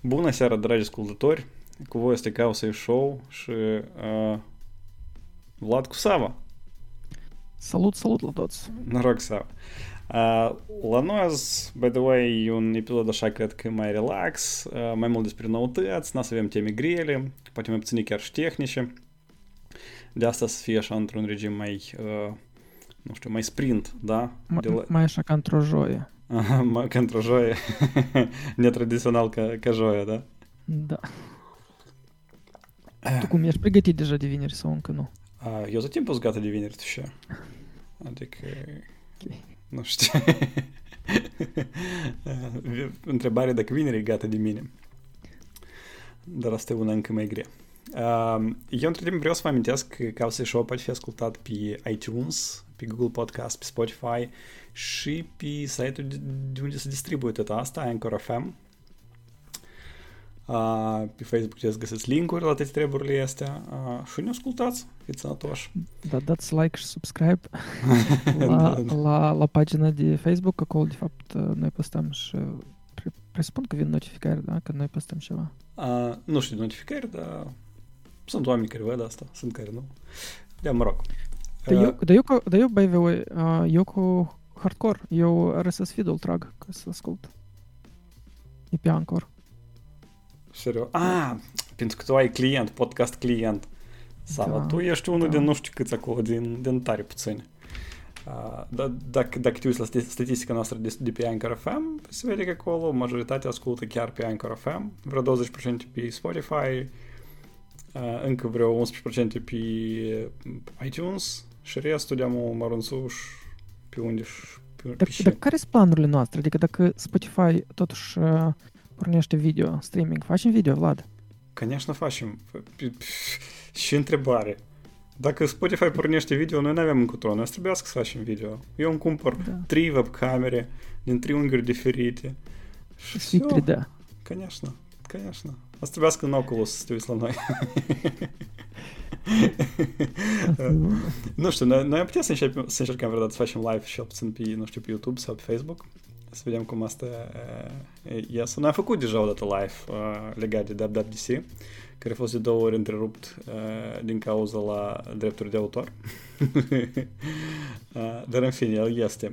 Bună seara, dragi ascultători! Cu voi este Causa Show și uh, Vlad cu Sava. Salut, salut la toți! Noroc, Sava! Uh, la noi azi, by the way, e un episod așa cred că mai relax, uh, mai mult despre noutăți, n să avem teme grele, poate mai puține chiar și tehnice. De asta să fie așa într-un regim mai, uh, nu știu, mai sprint, da? M- la... Mai așa ca într-o joie. ca într-o joie, netradițional ca, ca joia, da? Da. Tu cum ești pregătit deja de vineri sau încă nu? A, eu tot timpul sunt gata de vineri, tu și Adică, okay. nu știu. Întrebarea dacă vineri e gata de mine. Dar asta e una încă mai grea. Eu între timp vreau să vă amintesc că Causa Show poate fi ascultat pe iTunes, pe Google Podcast, pe Spotify și pe site-ul de unde se distribuie tot asta, Anchor FM. Uh, pe Facebook puteți găsiți link-uri la toate treburile astea uh, și ne ascultați, fiți sănătoși. Da, dați like și subscribe la, da. la, la pagina de Facebook, acolo de fapt noi postăm și presupun că vin notificări, da? Că noi postăm ceva. Uh, nu știu notificări, dar sunt oameni care văd asta, sunt care nu. De mă rog. Dar eu, dar eu, dar eu, by the way, eu cu hardcore, eu RSS feed-ul trag ca să ascult. E pe Anchor. Serios? Ah, pentru că tu ai client, podcast client. Sau da, tu ești unul da. din nu știu câți acolo, din, din tare puțini. Uh, da, dacă, dacă te uiți la statistica noastră de, de pe Anchor FM, se vede că acolo majoritatea ascultă chiar pe Anchor FM, vreo 20% pe Spotify, uh, încă vreo 11% pe iTunes și restul de-am mărunțuș pe unde și pe, dar, pe dar care sunt planurile noastre? Adică dacă Spotify totuși uh, pornește video, streaming, facem video, Vlad? Конечно, facem. Și întrebare. Dacă Spotify pornește video, noi nu avem încotro, noi trebuie să facem video. Eu îmi cumpăr da. trei webcamere din trei unghiuri diferite. Și все. 3D. Конечно, конечно. Asta trebuia să în Oculus să te uiți la noi. nu știu, noi, noi am putea să încercăm, să încercăm vreodată să facem live și puțin pe, nu știu, pe YouTube sau pe Facebook. Să vedem cum asta iasă. Noi am făcut deja o dată live uh, legat de WWDC, care a fost de două ori întrerupt uh, din cauza la drepturi de autor. uh, dar în fine, el este.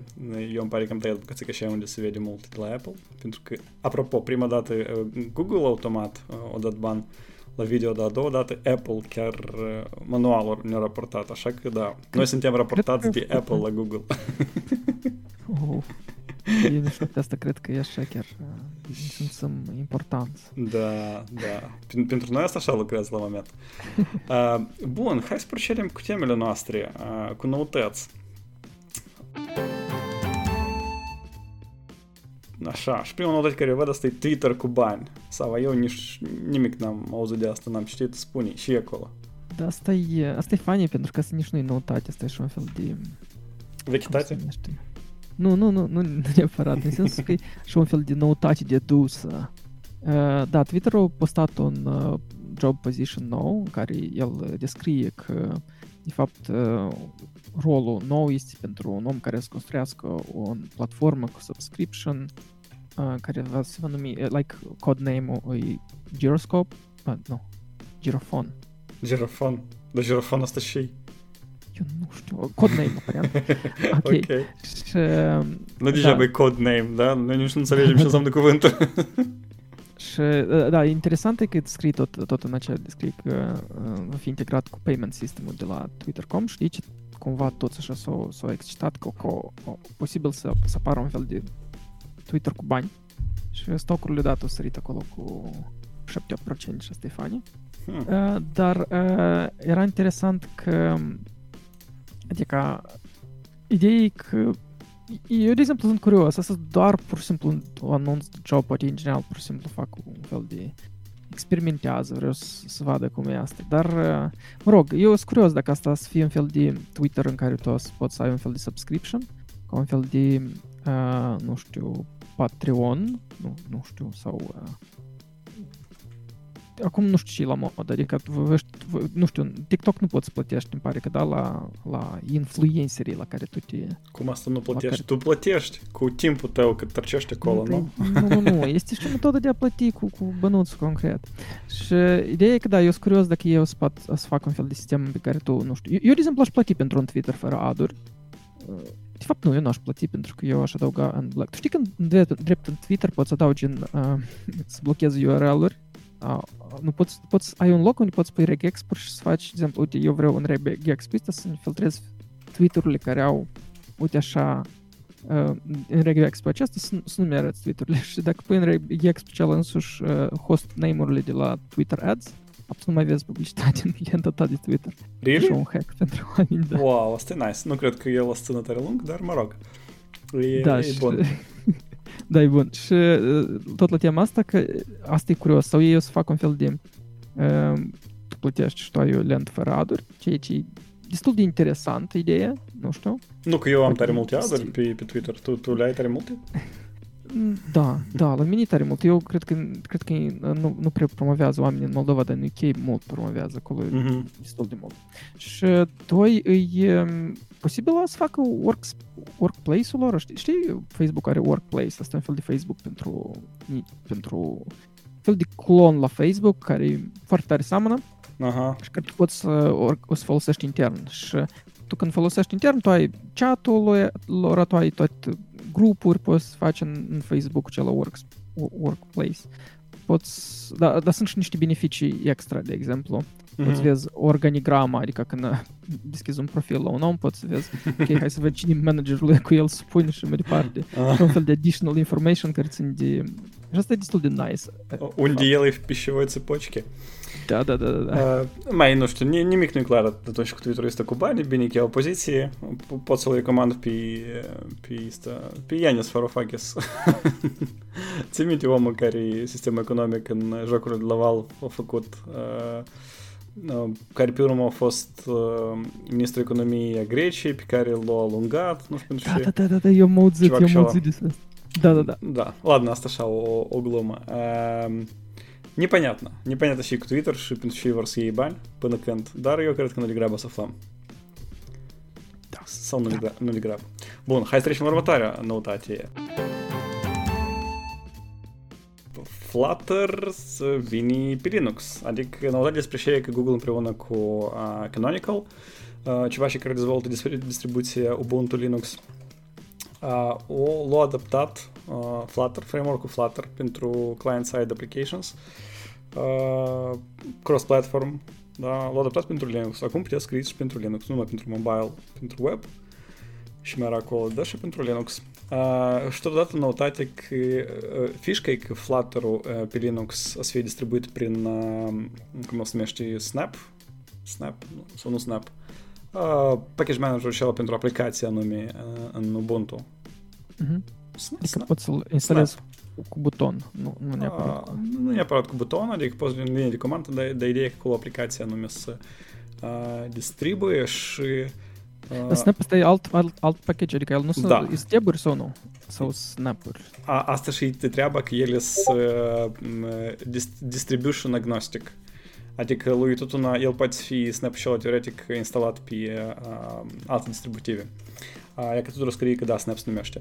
Eu îmi pare că am tăiat bucățică așa unde se vede mult de la Apple, pentru că, apropo, prima dată Google automat uh, o dat ban la video, dar a doua dată Apple chiar uh, manual ne-a raportat, așa că da, noi suntem raportați de Apple la Google. oh. Eu nici asta cred că e așa chiar sunt, sunt importanți. Da, da. Pentru noi asta așa lucrează la moment. Uh, bun, hai să procedem cu temele noastre, uh, cu noutăți. Așa, și prima noutate care văd asta e Twitter cu bani. Sau eu nici nimic n-am auzit de asta, n-am citit, spune și acolo. Da, asta e, asta e funny, pentru că asta nici nu e noutate, asta e și un fel de... Vechitate? Nu, nu, nu, nu neapărat, în sensul că e și un fel de noutate de dusă. Uh, da, Twitter a postat un uh, job position nou, în care el descrie că, de fapt, uh, rolul nou este pentru un om care să construiască o platformă cu subscription, uh, care va se va numi, uh, like, codename-ul e Gyroscope, uh, nu, Girofon. Girofon, dar Girofon asta și eu nu știu, codename, aparent. Ok. okay. Și, nu degeaba da. e codename, da? Noi nici nu înțelegem ce înseamnă cuvântul. Și, da, interesant e că scrie tot, tot în acea descrie că uh, va fi integrat cu payment system-ul de la Twitter.com și aici cumva toți așa s-au, s-au excitat că o, o, posibil să, să apară un fel de Twitter cu bani și stocurile dat o sărit acolo cu 7-8% și asta e funny. Hmm. Uh, dar uh, era interesant că Adică, ideea e că eu, de exemplu, sunt curios. Asta doar pur și simplu un anunț de job, poate în general pur și simplu fac un fel de experimentează, vreau să, să vadă cum e asta. Dar, mă rog, eu sunt curios dacă asta să fie un fel de Twitter în care tu poți să ai un fel de subscription, ca un fel de, uh, nu știu, Patreon, nu, nu știu, sau uh, acum nu știu ce e la modă, adică tu, nu știu, TikTok nu poți plătești, îmi pare că da, la, la influencerii la care tu te... Cum asta nu plătești? Care... Tu plătești cu timpul tău cât trecești acolo, nu? Nu, nu, nu, este și o metodă de a plăti cu, cu bănuțul concret. Și ideea e că da, eu sunt curios dacă eu să, să fac un fel de sistem pe care tu, nu știu, eu, eu de exemplu aș plăti pentru un Twitter fără aduri, de fapt, nu, eu n-aș plăti pentru că eu aș adăuga în black. Tu știi că în drept, drept în Twitter poți adaugi în, uh, să blochezi URL-uri uh, nu poți, poți, ai un loc unde poți pui regex pur și să faci, de exemplu, uite, eu vreau un regex pe să filtrez Twitter-urile care au, uite așa, uh, în regex pe acesta să, să nu-mi arăți Twitter-urile și dacă pui în regex pe cel însuși uh, host name-urile de la Twitter Ads, absolut nu mai vezi publicitate în lenta ta de Twitter. Really? Și un hack pentru oameni, da. Wow, asta e nice. Nu cred că el o să țină tare lung, dar mă rog. E, da, e și, bun. da, e bun. Și uh, tot la tema asta, că asta e curios, sau ei o să fac un fel de uh, tu plătești și tu ai o lentă fără aduri, ceea ce e destul de interesant ideea, nu știu. Nu că eu am tare multe aduri pe, pe Twitter, tu, tu le ai tare multe? Da, da, la mine tare mult. Eu cred că, cred că nu, nu prea promovează oamenii în Moldova, dar în UK mult promovează acolo, mm-hmm. destul de mult. Și doi, e posibil să facă works, workplace-ul lor, știi, știi, Facebook are workplace, asta e un fel de Facebook pentru, pentru fel de clon la Facebook, care e foarte tare seamănă Aha. și care tu poți să, o să folosești intern. Și tu când folosești intern, tu ai chat-ul lor, tu ai toate grupuri poți să faci în, în Facebook la work, workplace. Poți, da, dar sunt și niște beneficii extra, de exemplu. Mm-hmm. Poți vezi organigrama, adică când deschizi un profil la un om, poți să vezi, ok, hai să văd cine managerul cu el spune și mai departe. Ah. Un fel de additional information care țin de... Și asta e destul de nice. Unde el e в пищевой цепочке. Da, da, da, da. Uh, mai, nu știu, nimic nu e clar atunci cu Twitter este cu bani, bine că e opoziție. Pot să-l recomand pe, pe, ăsta, pe Ianis Varoufakis. Ți minte omul care e sistem economic în jocurile de Laval a făcut uh, care pe urmă a fost uh, ministrul economiei a Greciei, pe care l-a alungat, nu știu pentru da, ce. Da, da, da, da, eu mă auzit, eu mă auzit despre asta. Da, da, da. Da, ладно, asta așa o, o glumă. Uh, Непонятно. Непонятно, ще як Twitter, чи підшиварс є їбаль, пенекент. Дар його коротко наліграба софлам. Да, сам наліграб. Бон, хай стрічимо арматаря на утаті. Flutter Вини Пиринукс. Адик на утаті спрещає, як Google прионок у а, Canonical. Чуваші, як реалізували дистрибуция Ubuntu Linux. Uh, o l-a adaptat uh, Flutter, framework-ul Flutter pentru client-side applications, uh, cross-platform, da, l-a adaptat pentru Linux. Acum puteți scrie și pentru Linux, nu numai pentru mobile, pentru web și mai era acolo, dar și pentru Linux. Uh, și totodată noutate că uh, fișca e că Flutter-ul uh, pe Linux o să fie distribuit prin, uh, cum se numește, Snap, Snap, sau nu Snap, uh, package manager și pentru aplicații anume uh, în Ubuntu. Uh-huh. Adică poți să-l instalezi Snap. cu buton, nu, nu neapărat. Uh, nu neapărat cu buton, adică poți din linie de comandă, dar, dar ideea e că acolo aplicația anume să uh, distribuie și Uh, Snap asta e alt, alt, alt package, adică el nu sunt da. steburi sau nu? Sau snap-uri? A, asta și te treaba că ele sunt uh, distribution agnostic. Adică lui tot una, el poate fi snapshot teoretic instalat pe uh, alte distributive. Uh, я тут розкрию, да, Snap se numește.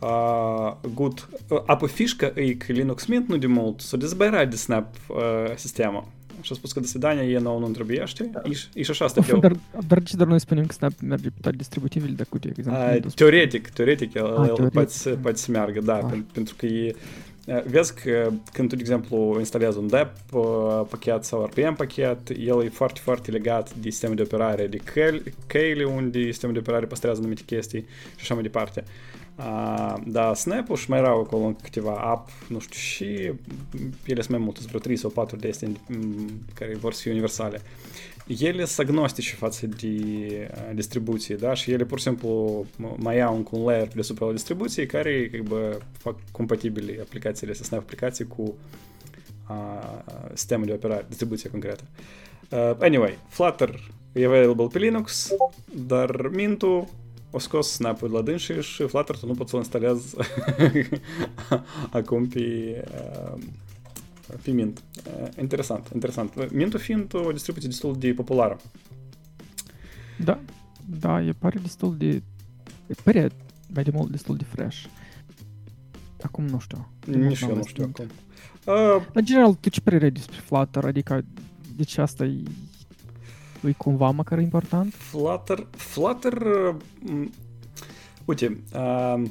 Uh, good. Apă fișca e că Linux Mint nu de mult s-a dezbărat de Snap uh, sistemul. Și a spus că de sedania e nouă nu întrebuiește da. și, și așa asta eu. Dar, dar ce dar noi spunem că Snap merge pe toate distributivele de cu de exemplu. Teoretic, teoretic, el, el poate, poate să meargă, da, pentru că e Vezi că când tu, de exemplu, instalezi un DEP pachet sau RPM pachet, el e foarte, foarte legat de sistemul de operare de Kali, unde sistemul de operare păstrează anumite chestii și așa mai departe. Uh, da, Snap-ul și mai erau acolo câteva app, nu știu, și ele sunt mai multe, vreo 3 sau 4 de astea care vor să fie universale. Ele sunt agnostice față de distribuție, da? Și ele pur și simplu mai iau încă un layer deasupra distribuției care bă, fac compatibile aplicațiile, să Snap aplicații cu uh, sistemul de operare, distribuție concretă. Uh, anyway, Flutter e available pe Linux, dar Mintu o scos snap-ul la dânsi și Flutter tu nu poți să-l instalezi acum pe, pe Mint. Interesant, interesant. Mint fiind o distribuție destul de populară. Da, da, e pare destul de... E pare mai de mult destul de fresh. Acum nu știu. Nici eu nu știu acum. Uh, în general, tu ce părere ai despre Flutter? Adică, de ce asta e, e cumva măcar important? Flutter, Flutter, uh, uite, uh,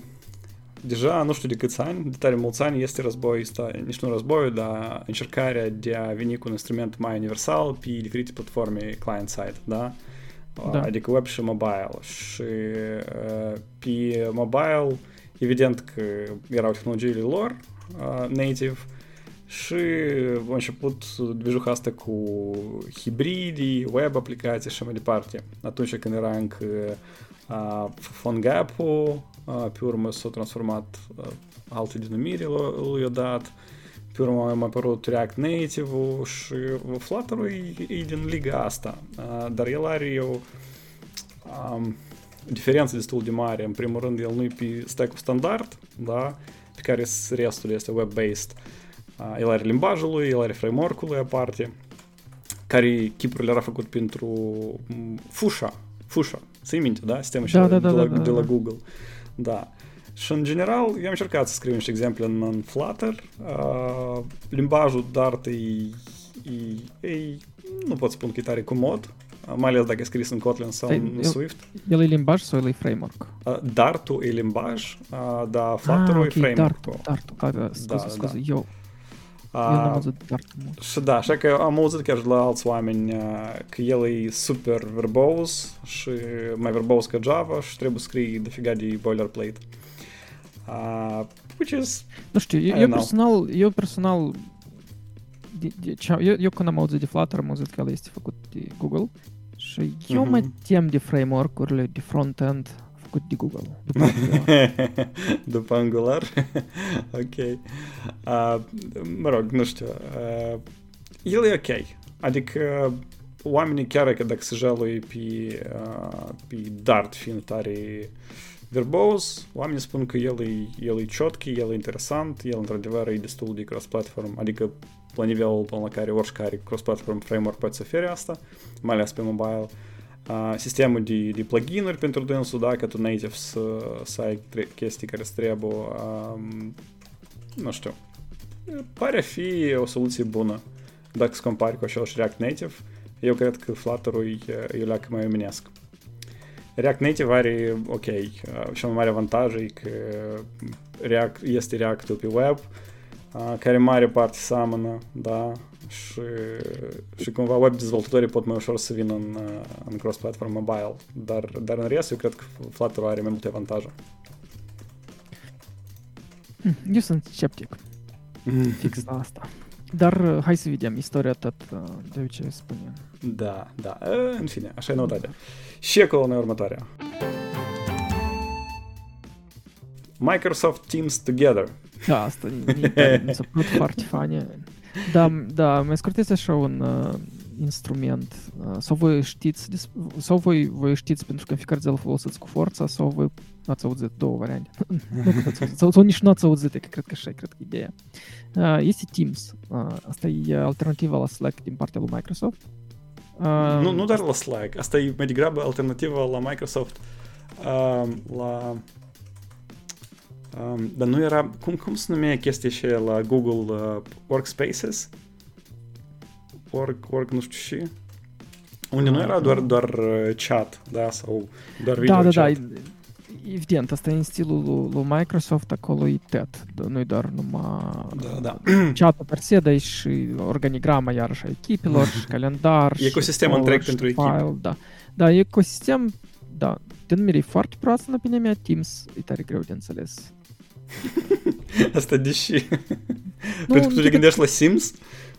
deja nu știu de câți ani, de tare mulți ani este război ăsta, nici nu război, dar încercarea de a veni cu un instrument mai universal pe diferite platforme client-side, da? da. Adică web și mobile. Și uh, pe mobile, evident că erau tehnologiile lor uh, native, și a început dvijuha asta cu hibridi, web aplicații și mai departe. Atunci când era încă uh, PhoneGap-ul, uh, pe urmă s-a transformat uh, alte denumiri lui a dat, pe urmă a apărut React Native-ul și Flutter-ul e, e din liga asta, uh, dar el are o um, diferență destul de mare. În primul rând, el nu e pe stack standard, da, pe care restul este web-based. El are limbajul lui, el are framework-ul lui aparte, care chipurile era făcut pentru Fusha, Fusha, ți minte, da? Sistemul da, da, da, de, la, da, da, de la Google. Da. Și în general, eu am încercat să scriu niște exemple în, în Flutter. Uh, limbajul Dart e, e, e, nu pot spun că e tare comod, mai ales dacă e scris în Kotlin sau în el, Swift. El e limbaj sau el e framework? Uh, Dart-ul e limbaj, uh, dar Flutter-ul ah, e framework Dart-ul, Dart-ul, da, scuze, da, scuze, da. eu eu n-am auzit foarte mult. Și da, așa că am auzit chiar la alți oameni că el e super verbos și mai verbos ca Java și trebuie să scrii dofiga de boilerplate. Uh, which is... Nu știu, eu, eu personal, eu personal de, de, eu, eu când am auzit de Flutter, am auzit că el este făcut de Google și uh-huh. eu mă tem de framework-urile de front-end făcut de Google. După Angular. după Angular? ok. Uh, mă rog, nu știu. Uh, el e ok. Adică oamenii chiar că dacă se jalui pe, uh, pe Dart fiind tare verbos, oamenii spun că el e, el e ciotchi, el e interesant, el într-adevăr e destul de cross-platform, adică la nivelul până la care oricare cross-platform framework poate să ofere asta, mai ales pe mobile. Uh, sistemul de, de plugin-uri pentru dânsul, da, că tu native să, să ai chestii care îți trebuie, um, nu știu, pare a fi o soluție bună dacă se compari cu același React Native. Eu cred că Flutter-ul e, e leacă mai omenesc. React Native are, ok, uh, cel mai mare avantaj e că React, este React-ul pe web, uh, care mare parte seamănă, da, și, și cumva web dezvoltatorii pot mai ușor să vină în, în cross-platform mobile, dar, dar în rest eu cred că Flutter are mai multe avantaje. Eu sunt sceptic. Fix la asta. Dar hai să vedem istoria tot de ce spune. Da, da. În fine, așa e noutatea. Și acolo noi următoarea. Microsoft Teams Together. Da, asta mi s-a părut foarte funny. Da, da, mai scurt este așa un uh, instrument. Uh, sau voi știți, sau voi, voi știți pentru că în fiecare zi îl folosiți cu forța, sau voi ați auzit două variante. nu că ați auzit, sau, sau nici nu ați auzit, că cred că așa cred că ideea. Uh, este Teams. Uh, asta e alternativa la Slack din partea lui Microsoft. Uh, nu, nu doar la Slack, asta e mai degrabă alternativa la Microsoft uh, la Um, dar nu era... Cum, cum se numea chestia și la Google uh, Workspaces? Work, work nu știu și... Unde nu era doar, doar chat, da, sau doar video Da, da, chat. da, evident, asta e în stilul lui, lui Microsoft, acolo e TED, nu-i doar numai Da, da. chat per se, dar e și organigrama iarăși a echipelor, și calendar, Ecosistem și întreg și pentru file, echipă. Da, da, ecosistem, da, denumire e foarte proastă în opinia mea, Teams e tare greu de înțeles. Asta deși... pentru că tu te gândești la Sims?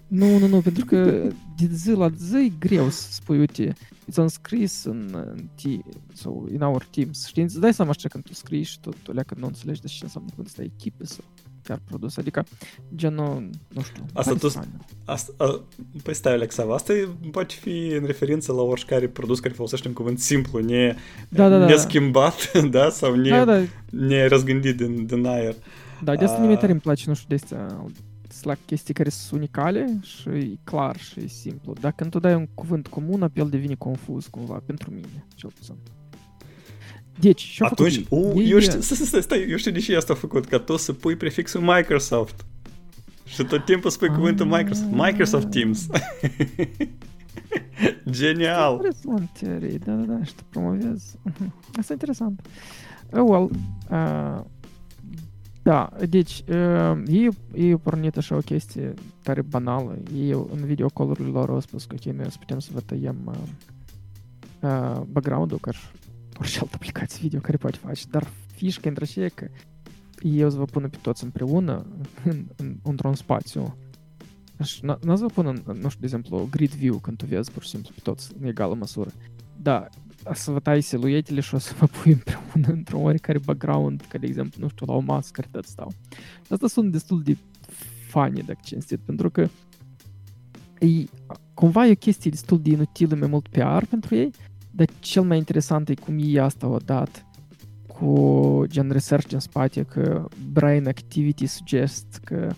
Nu, nu, nu, pentru că de zi la zi e greu să spui, uite, ți-am scris în, în t- sau in our teams, știi, îți dai seama așa când tu scrii și tot, tu leacă nu înțelegi de ce înseamnă când stai echipe sau chiar produs, adică genul, nu știu, Asta tu, asta, a, păi stai, Alexava, asta e, poate fi în referință la oricare produs care folosește un cuvânt simplu, ne, da, da, da, neschimbat, da, sau ne, da, da. ne răzgândit din, din aer. Da, de asta uh, tare îmi place, nu știu, de astea la chestii care sunt unicale și e clar și e simplu. Dacă când tu dai un cuvânt comun, el devine confuz cumva, pentru mine, cel puțin. Deci, și Atunci, făcut, u, ei, eu știu, stai, stai, stai, eu știu de ce asta a făcut, ca tu să pui prefixul Microsoft. Și tot timpul spui cuvântul Microsoft. Microsoft Teams. Genial! Interesant teorie, da, da, da, și tu promovezi. Asta e interesant. Oh, well, uh, da, deci, uh, ei, ei au pornit așa o chestie tare banală. Ei în videocolurile lor au spus că ok, noi o să putem să vă tăiem uh, uh, background-ul ca și orice altă aplicație video care poate face, dar fișca între și e că ei o să vă pună pe toți împreună în, în, într-un spațiu Aș, n să vă pun, în, nu știu, de exemplu, grid view, când tu vezi pur și simplu pe toți în egală măsură. Da, să vă tai siluetele și o să vă pui împreună într-un oricare background, ca de exemplu, nu știu, la o masă care tot stau. Asta sunt destul de funny, dacă cinstit, pentru că e, cumva e o chestie destul de inutilă, mai mult PR pentru ei, dar cel mai interesant e cum ei asta au dat cu gen research în spate, că brain activity suggest că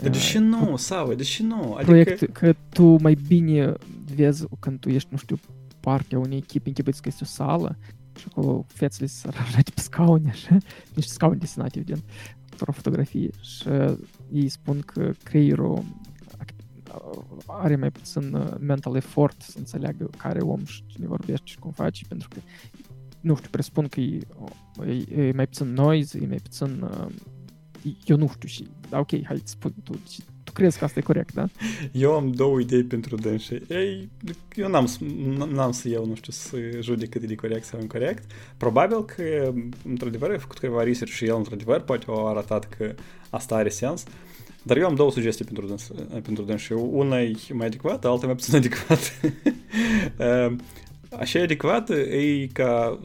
dar de ce nu, Sava, de ce nu? Adică... Proiect, că tu mai bine vezi când tu ești, nu știu, partea unei echipe, închipuiți că este o sală și acolo fețele se arată pe scaune, așa, niște scaune desenate, evident, o fotografie și ei spun că creierul are mai puțin mental effort să înțeleagă care om și cine vorbește și cum face, pentru că, nu știu, presupun că e, e, e mai puțin noise, e mai puțin eu nu știu și, da, ok, hai, spune tu, tu crezi că asta e corect, da? Eu am două idei pentru dânsi. Ei, eu n-am, n-am să iau, nu știu, să judec cât e de corect sau incorrect. Probabil că, într-adevăr, a făcut câteva research și el, într-adevăr, poate a arătat că asta are sens. Dar eu am două sugestii pentru dâns, eh, pentru dâns și una e mai adecvată, alta mai puțin adecvată. Ehm, așa e adecvat e ca,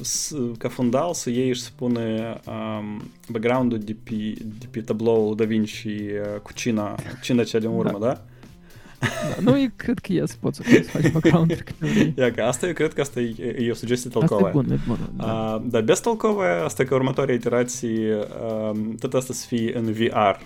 ca fundal să iei și să pune um, background-ul de pe, de pe tabloul Da Vinci uh, cu cina, cina cea din urmă, da? da? Da, nu, eu cred că ies, poți să faci background Ia că asta eu cred că asta e, e o sugestie tolcovă. Asta e bun, da. ah, e bun. Da, uh, dar bez tolcovă, asta e că următoarea iterație, uh, tot asta să fie în VR,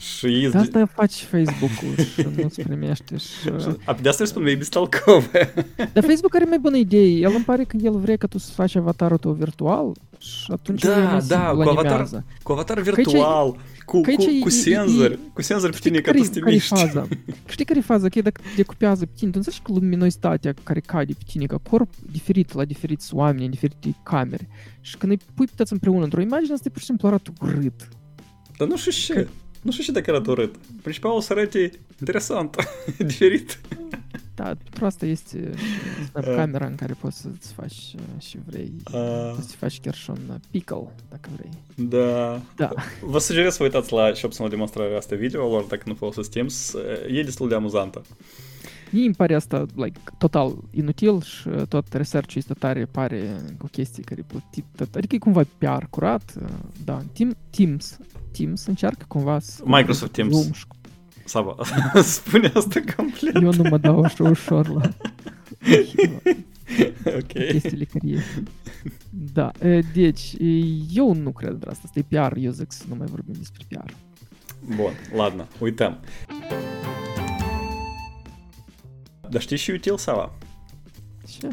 și de asta faci Facebook-ul și nu-ți primește și... A, de asta îți spun, e bistolcove. Dar Facebook are mai bună idee. El îmi pare că el vrea ca tu să faci avatarul tău virtual și atunci da, da, cu avatar, cu avatar virtual, cu, cu, cu senzor, cu senzor pe tine ca tu să te miști. faza? Știi care e faza? Că dacă decupează pe tine, tu înțelegi că luminositatea care cade pe tine, ca corp diferit la diferiți oameni, în diferite camere. Și când îi pui pe toți împreună într-o imagine, asta e pur și simplu arată urât. Dar nu știu ce. Nu știu și dacă arată urât. Principalul o să arate interesant, diferit. Da, pentru asta este uh, camera în care poți să-ți faci uh, și vrei. Uh, poți să faci chiar și un pickle, dacă vrei. Da. da. Vă sugerez să uitați la și opțiunea demonstrare asta video lor, dacă nu folosiți Teams. E destul de amuzantă. Mie îmi pare asta like, total inutil și tot research-ul este tare pare cu chestii care plătit. Adică e cumva PR curat. Da, Teams Teams încearcă cumva să... Microsoft Teams. Zoom și... Saba, spune asta complet. Eu nu mă dau așa ușor la... ok. Chestiile care e. Da, deci, eu nu cred de asta. Asta e PR, eu zic să nu mai vorbim despre PR. Bun, ladna, uităm. Dar știi și util, Sava? Ce?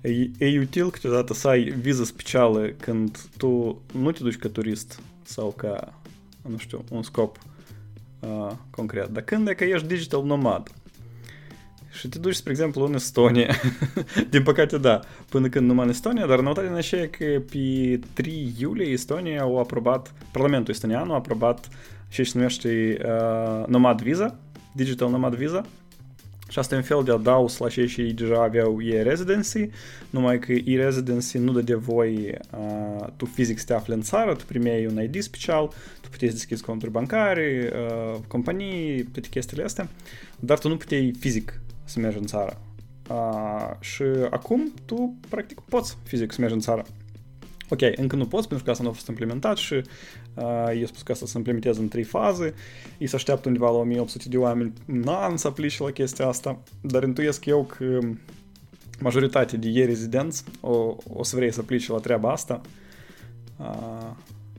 E, e util câteodată să ai viză specială când tu nu te duci ca turist sau ca nu știu, un scop uh, concret. Dar când e că ești digital nomad? Și te duci, spre exemplu, în Estonia, din păcate da, până când numai în Estonia, dar noutatea în așa e că pe 3 iulie Estonia au aprobat, Parlamentul estonian a aprobat și se numește uh, Nomad Visa, Digital Nomad Visa, și asta e un fel de adaus la cei și deja aveau e-residency, numai că e-residency nu dă de voi, uh, tu fizic să te afli în țară, tu primeai un ID special, tu puteai deschizi conturi bancare, uh, companii, toate chestiile astea, dar tu nu puteai fizic să mergi în țară. Uh, și acum tu practic poți fizic să mergi în țară. Ok, încă nu poți pentru că asta nu a fost implementat și uh, e spus că asta se implementează în trei faze. Ei se așteaptă undeva la 1800 de oameni în an să aplice la chestia asta, dar intuiesc eu că majoritatea de ei rezidenți o, o să vrei să aplice la treaba asta. Uh,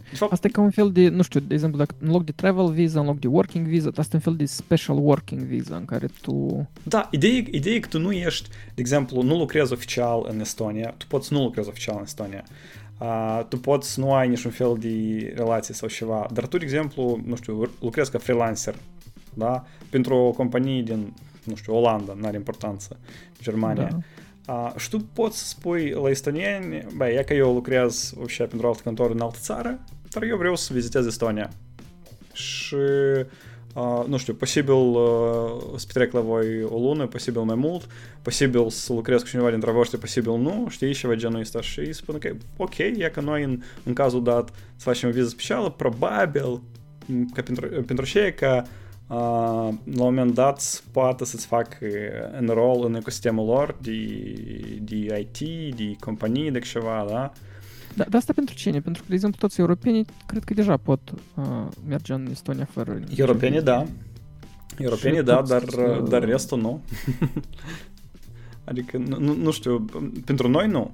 De fapt, asta e ca un fel de, nu știu, de exemplu, dacă în loc de travel visa, în loc de working visa, asta e un fel de special working visa în care tu... Da, ideea, ideea e că tu nu ești, de exemplu, nu lucrezi oficial în Estonia, tu poți nu lucrezi oficial în Estonia tu poți să nu ai niciun fel de relație sau ceva. Dar tu, de exemplu, nu știu, lucrezi ca freelancer, da? Pentru o companie din, nu știu, Olanda, n-are importanță, Germania. Da. A, și tu poți să spui la estonieni, băi, e că eu lucrez așa pentru altă contoră în altă țară, dar eu vreau să vizitez Estonia. Și nu știu, posibil uh, să petrec la voi o lună, posibil mai mult, posibil să lucrez cu cineva dintre voștri, posibil nu, știi, ceva genul ăsta și spun că, ok, e că noi în, în cazul dat să facem o viză specială, probabil, ca pentru, pentru cei că la un moment dat poate să-ți fac enroll în ecosistemul lor de, de IT, de companii, de ceva, da? Da, dar asta pentru cine? Pentru că, de exemplu, toți europenii cred că deja pot uh, merge în Estonia fără... Europenii, da. Europenii, da, dar, să... dar restul nu. adică, nu, nu știu, pentru noi nu.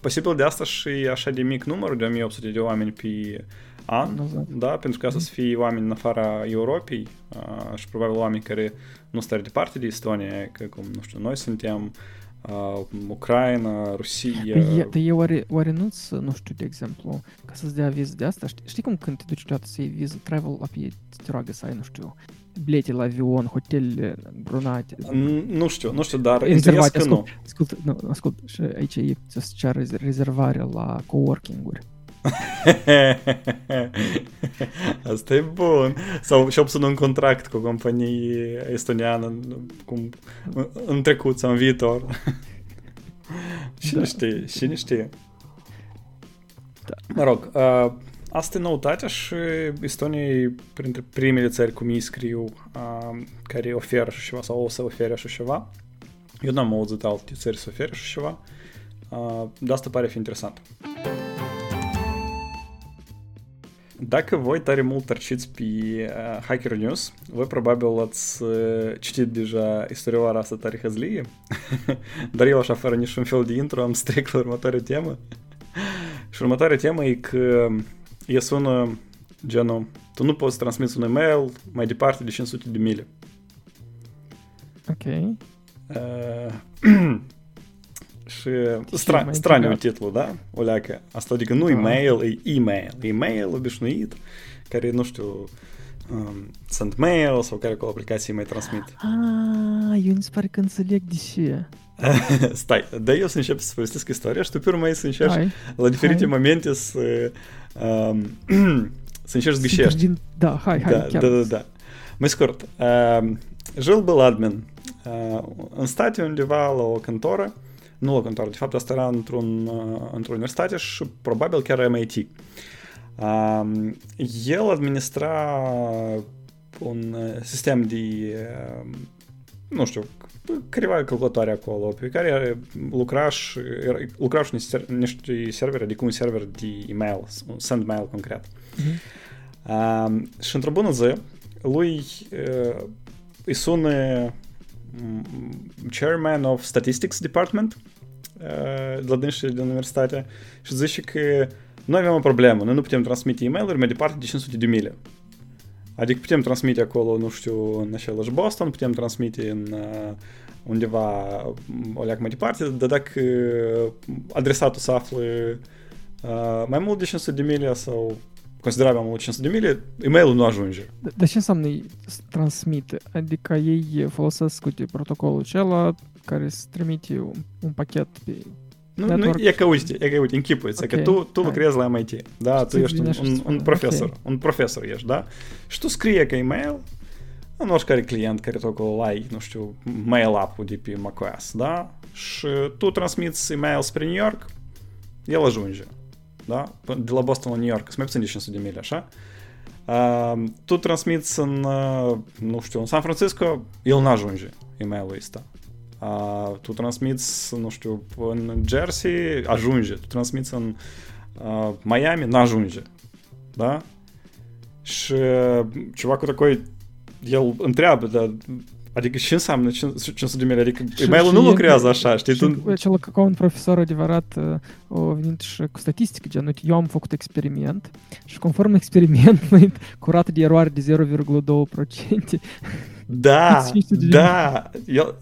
Posibil de asta și așa de mic număr de 1800 de oameni pe an, da, pentru că asta să fie oameni în afara Europei uh, și probabil oameni care nu stau departe de Estonia, că cum, nu știu, noi suntem, uh, Ucraina, Rusia... E, dar e oare, oare nu-ți, nu știu, de exemplu, ca să-ți dea viză de asta, știi, știi cum când te duci toată să iei viză travel, apoi te roagă să ai, nu știu, bilete la avion, hotel brunate. Nu știu, nu știu, dar înțeles că nu. Ascult, nu, ascult, și aici e să-ți ceară rezervare la coworking-uri. Asta e bun. Sau și obțin un contract cu o companie estoniană cum, în trecut sau în viitor. Cine da. știe, cine știe. Da. Mă rog, uh, asta e noutatea și Estonia e printre primele țări cum ei scriu uh, care oferă așa ceva sau o să ofere așa ceva. Eu n-am auzit alte țări să ofere așa ceva. Uh, de asta pare fi interesant. Dacă voi tare mult tărciți pe uh, Hacker News, voi probabil ați uh, citit deja istorioara asta tare hăzlie, dar eu așa fără niciun fel de intro am să trec la următoarea temă. Și următoarea temă e că e sună genul, tu nu poți transmiți un email mai departe de 500 de mile. Ok. Uh, Și stra- straniu titlul, da? O leacă. Asta adică nu e-mail, e e-mail. E-mail obișnuit, care, nu știu, um, sunt mail sau care cu aplicații mai transmit. Ah, eu mi se pare că înțeleg de ce. Stai, dar eu să încep să povestesc istoria și tu pe urmă să încerci hai, la diferite hai. momente să um, să încerci să ghișești. Da, hai, hai, da, chiar. Da, da, da. Mai scurt, uh, Jil был uh, în state undeva la o cantoră nu la contor, de fapt asta era într-un, uh, într-o universitate și probabil chiar MIT. Um, el administra un uh, sistem de, uh, nu știu, careva calculatoare acolo, pe care lucra și, lucra și niște servere, adică un server de email, un send mail concret. Uh-huh. Um, și într-o bună zi, lui uh, îi sună chairman of statistics department de la dânșii din universitate și zice că noi avem o problemă, noi nu putem transmite e-mail-uri mai departe de 500 de mile. Adică putem transmite acolo, nu știu, în același Boston, putem transmite în uh, undeva o leacă mai departe, dar dacă adresatul se află uh, mai mult de 500 de mile sau considerabil mai mult de 500 de mile, e-mailul nu ajunge. Dar ce înseamnă transmite? Adică ei folosesc uite, protocolul acela, care îți trimite un, un pachet pe nu, nu, e că uite, e că uite, închipuiți, okay. că tu, tu lucrezi la MIT, da, tu ești un, un, un profesor, okay. un profesor ești, da, și tu scrie că e-mail în oricare client care tot acolo ai, nu știu, mail app-ul de pe macOS, da, și tu transmiți e-mail spre New York, el ajunge, 500 de mile, așa, uh, tu transmiți în, uh, nu știu, în San Francisco, el nu ajunge e-mailul ăsta, uh, tu transmiți, nu știu, în Jersey, ajunge, tu transmiți în uh, Miami, n-ajunge, da? Și ceva cu такой, el întreabă, dar Adică ce înseamnă 500 de mile? Adică e-mail nu lucrează așa, știi? Tu... Cel ca un profesor adevărat a venit și cu statistică, gen, uite, eu am făcut experiment și conform experimentului, cu rată de eroare de 0,2%, da, da, el,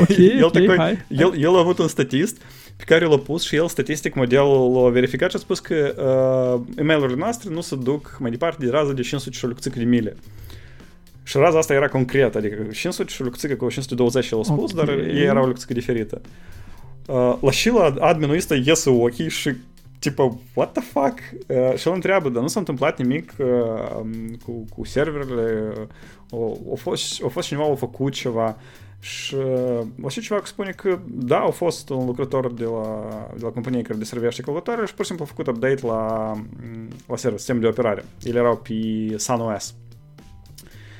okay, el, okay, такой, hai, el, hai. el a avut un statist pe care l-a pus și el statistic modelul l-a verificat și a spus că uh, e-mail-urile noastre nu se duc mai departe de rază de 500 și o de mile. Și raza asta era concret, adică 500 și o lucțică cu 520 el a spus, okay. dar ei era o lucțică diferită. Uh, la și la adminul ăsta iese ochii și tипа, what the fuck? Uh, și el întreabă, dar nu s-a întâmplat nimic uh, cu, cu serverele, uh, a, fost, a fost cineva, a făcut ceva. Și uh, și ceva spune că da, a fost un lucrător de la, de la companie care deservește călătoare și pur și simplu a făcut update la, la server, sistem de operare. Ele erau pe SunOS.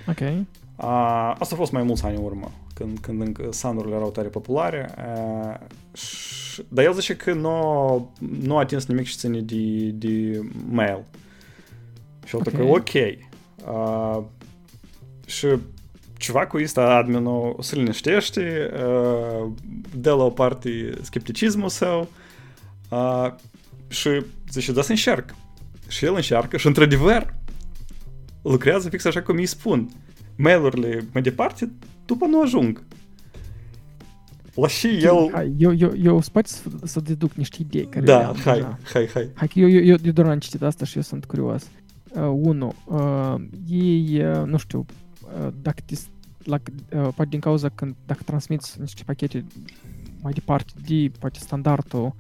Ok. A, asta a fost mai mulți ani în urmă, când, când încă sandurile erau tare populare. A, dar el zice că nu, nu a atins nimic și ține de, de mail. Și el okay. ok. A, și ceva ăsta adminul se liniștește, a, dă la o parte scepticismul său a, și zice, da să încerc. Și el încearcă și într-adevăr lucrează fix așa cum îi spun. Mail-urile mai departe după nu ajung. La și el... Hai, eu, eu, eu spate să, să deduc niște idei care Da, hai, deja. hai, hai. Hai că eu, eu, eu, eu doar am citit asta și eu sunt curios. Uh, unu, uh, ei, uh, nu știu, uh, dacă te, la, uh, poate din cauza când dacă transmiți niște pachete mai departe de poate standardul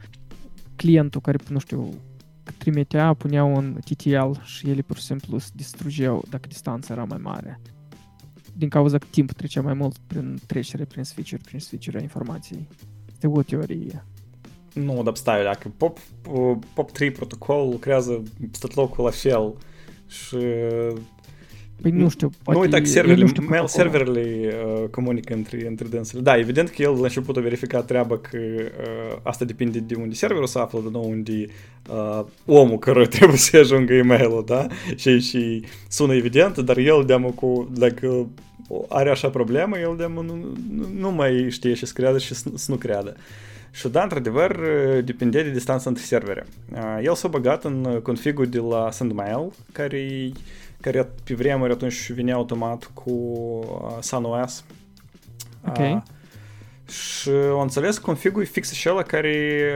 clientul care, nu știu, trimitea, puneau un TTL și ele pur și simplu se distrugeau dacă distanța era mai mare. Din cauza că timpul trecea mai mult prin trecere, prin switch prin switch informației. Este o teorie. Nu, dar stai, dacă POP, POP3 protocol lucrează tot locul la fel și Păi nu știu, poate... Nu uita că serverele, mail serverele uh, comunică între, între dânsele. Da, evident că el la început a verificat treaba că uh, asta depinde de unde serverul se află, de nu unde uh, omul care trebuie să ajungă e-mail-ul, da? Și, și sună evident, dar el deamă cu, dacă are așa problemă, el deamă nu, nu mai știe și să creadă și să, să nu creadă. Și da, într-adevăr, depinde de distanța între servere. Uh, el s-a băgat în configul de la SendMail, care care pe vremuri atunci vine automat cu uh, SunOS. Ok. Uh, și am înțeles configul fix acela care,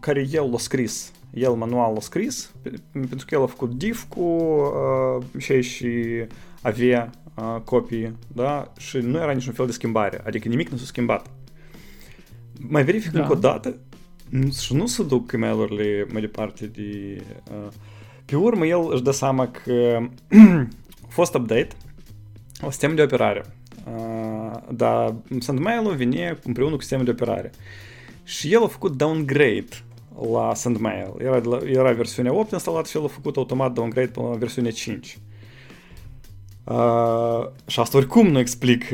care el l-a scris. El manual l-a scris, pentru că el a făcut div cu uh, și și avea uh, copii, da? Și nu era niciun fel de schimbare, adică nimic nu s-a schimbat. Mai verific da. încă o dată și nu se duc email-urile mai departe de... Uh, pe urmă, el își dă seama că a fost update la sistem de operare. Uh, dar SendMail-ul vine împreună cu sistemul de operare. Și el a făcut downgrade la SendMail. Era, la, era versiunea 8 instalat și el a făcut automat downgrade până la versiunea 5. Uh, și asta oricum nu explic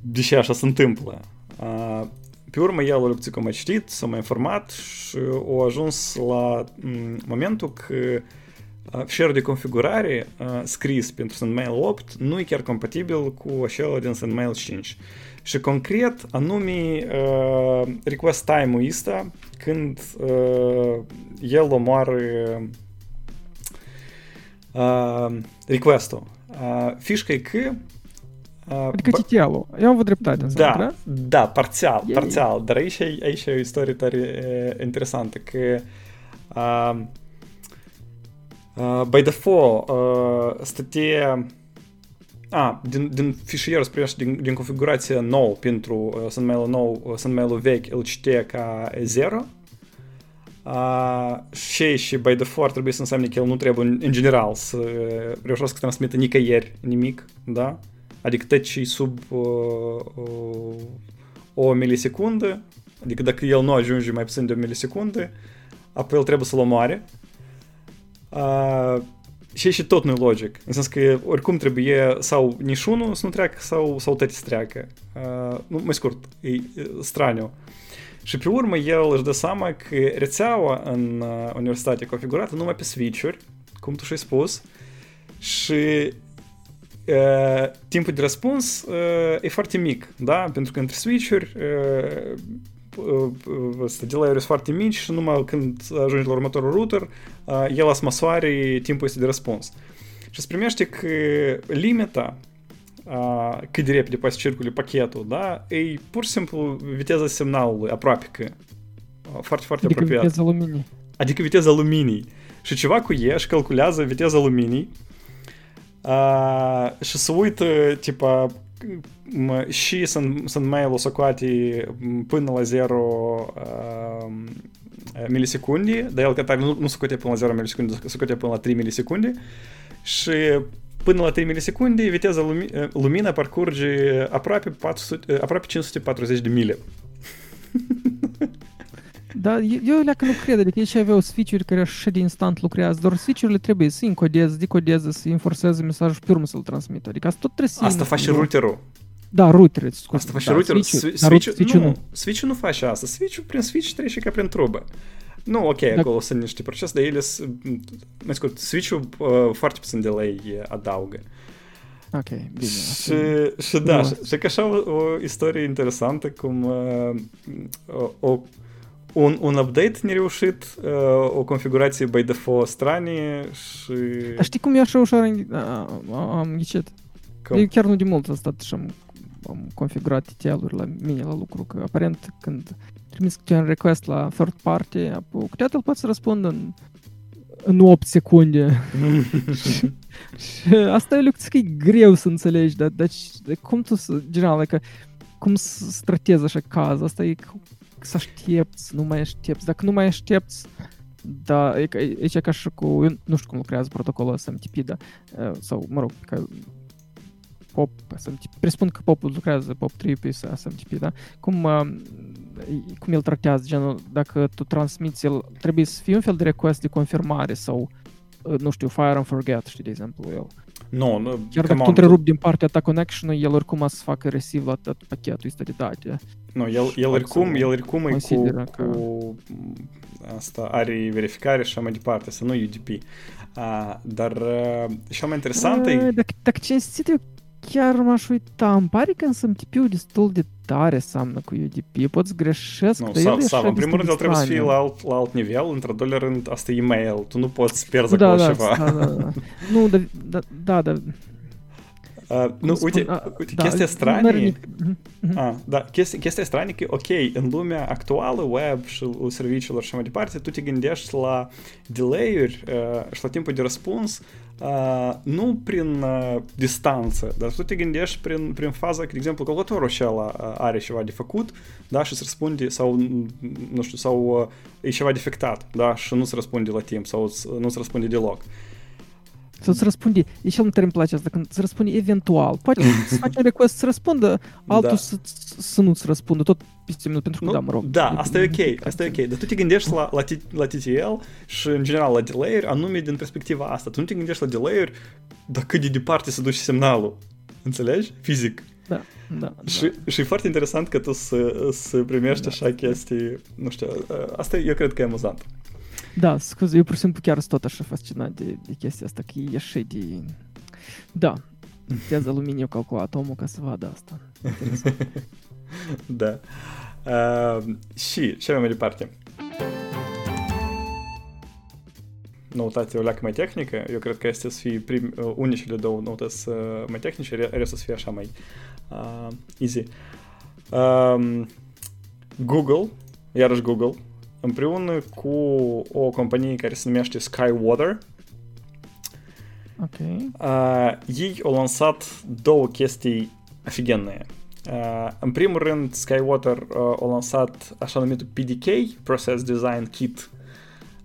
de ce așa se întâmplă. Uh, pe urmă, el a lupțit cum a citit, s-a mai informat și a ajuns la momentul că fișierul de configurare scris pentru SendMail 8 nu e chiar compatibil cu acela din SendMail 5. Și concret, anume request time-ul ăsta când el omoară request-ul. Fișca e că Adică TTL-ul. Eu am avut dreptate în da, da? Da, parțial, parțial. Dar aici, aici e o istorie tare interesantă, că uh, Uh, by default, uh, stătea... A, din, din fișier, spre din, din configurația nou pentru uh, SendMail nou, uh, SendMail vechi îl citea ca 0. Uh, și, și by default trebuie să înseamnă că el nu trebuie în, în general să reușească să transmită nicăieri nimic, da? Adică tot ce sub uh, uh, o milisecundă, adică dacă el nu ajunge mai puțin de o milisecundă, apoi el trebuie să-l omoare Uh, și și tot nu e logic. În sens că oricum trebuie sau nici unul să nu treacă sau, sau toate să treacă. Uh, nu, mai scurt, e, e straniu. Și pe urmă el își dă seama că rețeaua în uh, universitate e configurată numai pe switch-uri, cum tu și-ai spus, și uh, timpul de răspuns uh, e foarte mic, da? Pentru că între switch-uri uh, uh, delay sunt foarte mici și numai când ajungi la următorul router, uh, el să măsoare timpul este de răspuns. Și se primește că limita uh, cât de repede poate să circule pachetul, da? E pur și simplu viteza semnalului, aproape că. Foarte, foarte adică apropiat. viteza luminii. Adică viteza luminii. Și ceva cu e și calculează viteza luminii uh, și se uită, tipa, și sunt, sunt mail-ul socoate până la 0 uh, milisecunde, dar el că tare nu, nu scoate până la 0 milisecunde, scoate până la 3 milisecunde și până la 3 milisecunde viteza lumi, lumina parcurge aproape, 400, aproape 540 de mile. Da, eu leacă nu cred, adică aici aveau switch-uri care așa de instant lucrează, doar switch-urile trebuie să încodeze, decodeze, să enforceze mesajul și pe urmă să-l transmită. Adică asta tot trebuie să... Asta face routerul. Da, routerul, scuze. Asta face da, routerul. Switch-ul, Switch, switch nu, nu. Switch-ul nu face asta. Switch-ul prin switch trece ca prin trubă. Nu, ok, Dacă... acolo sunt niște procese, dar ele mai scurt, switch-ul uh, foarte puțin delay adaugă. Ok, bine. Și, și da, și, și că așa o, o istorie interesantă, cum uh, o, un, un update nereușit, uh, o configurație by default stranie și... Dar știi cum e așa ușor am, am ghicit? Cum? Eu chiar nu de mult am stat și am, am configurat ETL-uri la mine la lucru, că aparent când trimis un request la third party, cu el poate să răspundă în, în 8 secunde. și, și asta e lucru că e greu să înțelegi, dar, dar cum tu, general, că cum să tratezi așa caz, asta e să aștepți, nu mai aștepți. Dacă nu mai aștepți, da, e, e, e ca și cu, eu nu știu cum lucrează protocolul SMTP, da, sau, mă rog, ca POP, SMTP, presupun că POP lucrează, POP 3 pe SMTP, da, cum, cum el tratează, genul, dacă tu transmiți, el trebuie să fie un fel de request de confirmare sau, nu știu, fire and forget, știi, de exemplu, el. Nu, nu, Chiar dacă tu întrerupi din partea ta connection el oricum o să facă receive la tot pachetul ăsta de date. Nu, el, el oricum, el oricum e cu, că... cu asta are verificare și așa mai departe, să nu UDP. Uh, dar uh, și mai interesant e... Dacă, dacă cinstit, eu chiar m-aș uita. Îmi pare că însă MTP-ul destul de tare seamnă cu UDP. Poți greșesc, nu, sau, sau, în primul rând, el trebuie să fie la alt, la alt nivel, într-al doilea rând, asta e e-mail. Tu nu poți pierzi da, acolo da, ceva. Da, da, da. nu, da, da, da, da. Uh, nu, uite, uh, uite da, chestia stranie... Uh, da, chestia, chestia stranie că, ok, în lumea actuală, web și serviciilor și mai departe, tu te gândești la delay-uri uh, și la timpul de răspuns uh, nu prin uh, distanță, dar tu te gândești prin, prin faza că, de exemplu, calculatorul acela are ceva de făcut, da, și se răspunde, sau, nu știu, sau uh, e ceva defectat, da, și nu se răspunde la timp, sau nu se răspunde deloc. Să îți răspunde, e cel mai tare îmi place asta, când îți răspunde eventual. Poate să faci un request să răspundă, altul da. să, să nu-ți răspundă, tot peste minut, pentru că, nu, da, mă rog. Da, asta e ok, asta e ok. Dar tu te gândești la, la, la TTL și, în general, la delay-uri, anume din perspectiva asta. Tu nu te gândești la delay-uri, dar cât de departe se duce semnalul. Înțelegi? Fizic. Da, da. Și, da. și e foarte interesant că tu să, să primești da. așa chestii, nu știu, asta eu cred că e amuzant. Da, scuze, eu pur și simplu chiar sunt tot așa fascinat de, de chestia asta, că e așa de... Da, tează aluminiu calculat omul ca să vadă asta. da. Uh, și ce avem mai departe? Noutate o leacă mai tehnică, eu cred că este să fie prim, uh, unicele două noutăți uh, mai tehnice, restul să fie așa mai uh, easy. Uh, Google, iarăși Google, împreună cu o companie care se numește Skywater. Ok. Uh, ei au lansat două chestii aфиgenные. Uh, în primul rând, Skywater uh, au lansat așa numitul PDK, Process Design Kit.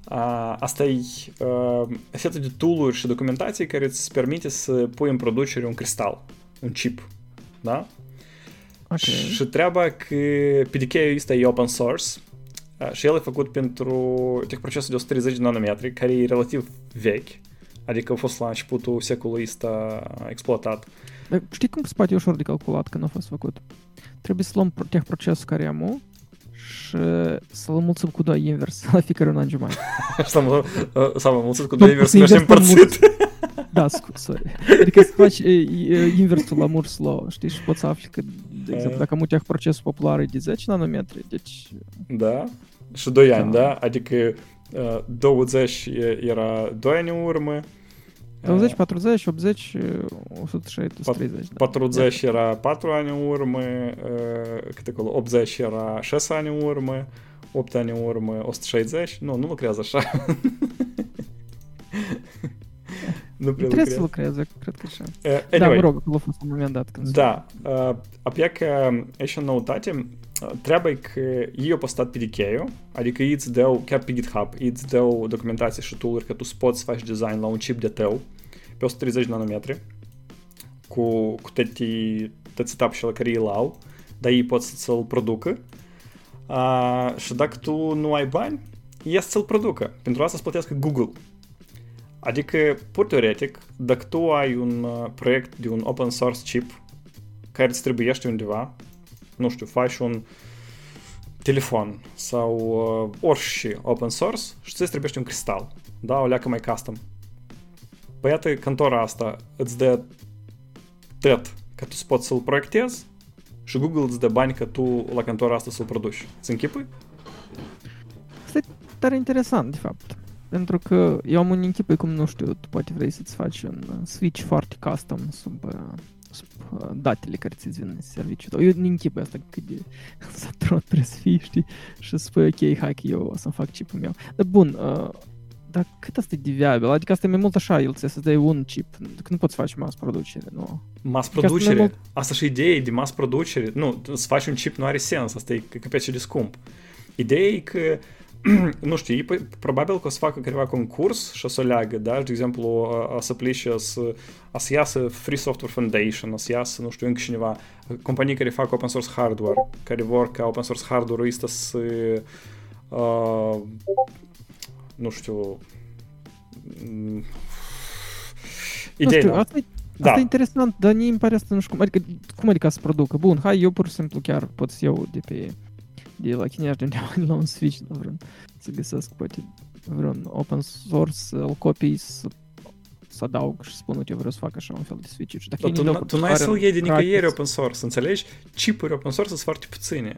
Uh, asta e uh, setul de tool și documentații care îți permite să pui în producere un cristal, un chip. Da? Okay. Și treaba că PDK-ul ăsta e open source, și el e făcut pentru procesul de 130 de nanometri, care e relativ vechi, adică a fost la începutul secolului ăsta exploatat. Dar știi cum spate ușor de calculat când a fost făcut? Trebuie să luăm procesul care am și să-l mulțim cu 2 invers la fiecare un an jumătate. Să-l mulțim cu 2 invers și împărțit. Da, scu- sorry. Adică să faci e, e, inversul la Moore's știi, și poți să afli că, de exemplu, dacă muteah procesul popular e de 10 nanometri, deci... Da? Și 2 ani, da? Adică uh, 20 era 2 ani în urmă, 20, 40, 80, 160, 130. 40 da. era 4 ani în urmă, cât acolo, 80 era 6 ani în urmă, 8 ani în urmă, 160. Nu, nu lucrează așa. nu prea Trebuie să lucreze, cred că așa. Uh, anyway, da, mă rog, acolo a fost un moment dat când Da, uh, apia că e și noutate, treaba e că ei au postat pe DK, adică ei îți dau, chiar pe GitHub, ei îți dau documentație și tool că tu poți să faci design la un chip de tău pe 130 nanometri cu, cu toate, toți etapele care ei au, dar ei pot să-ți-l producă uh, și dacă tu nu ai bani, ei să-ți-l producă. Pentru asta să plătească Google. Adică, pur teoretic, dacă tu ai un uh, proiect de un open source chip care îți trebuiește undeva, nu știu, faci un telefon sau uh, orice open source și ți trebuie un cristal, da, o leacă mai custom. Păi iată, cantora asta îți dă tot că tu poți să-l proiectezi și Google îți dă bani că tu la cantora asta să-l produci. Îți închipui? Asta e tare interesant, de fapt. Pentru că eu am un închipui cum, nu știu, tu poate vrei să-ți faci un switch foarte custom sub uh, datele care ți vin în serviciu tău. Eu din chipul asta cât de saturat trebuie să fii, știi? Și să spui, ok, hai că eu o să-mi fac chipul meu. Dar bun, uh, dar cât asta e de viabil? Adică asta e mai mult așa, el ți să dai un chip. Că nu poți face mass producere, nu? Mass adică producere? Asta, mult... asta și ideea de mass producere. Nu, să faci un chip nu are sens, asta e că pe ce de scump. Ideea e că nu știu, ei probabil că o să facă careva concurs și o să leagă, da? De exemplu, o să plice să, o să iasă Free Software Foundation, o să iasă, nu știu, încă cineva, companii care fac open source hardware, care vor ca open source hardware-ul ăsta să uh, nu știu Ideea, nu știu, asta e, da. asta e interesant, dar nu îmi pare asta, nu știu cum, adică, cum adică să producă? Bun, hai, eu pur și simplu chiar pot să iau de pe de la Chinești de undeva la un switch, la vreun, să găsesc poate vreun open source, îl copii să să adaug și spun, uite, vreau să fac așa un fel de switch Dacă tu, tu, tu n-ai să-l iei de nicăieri open source, înțelegi? Chipuri open source sunt foarte puține.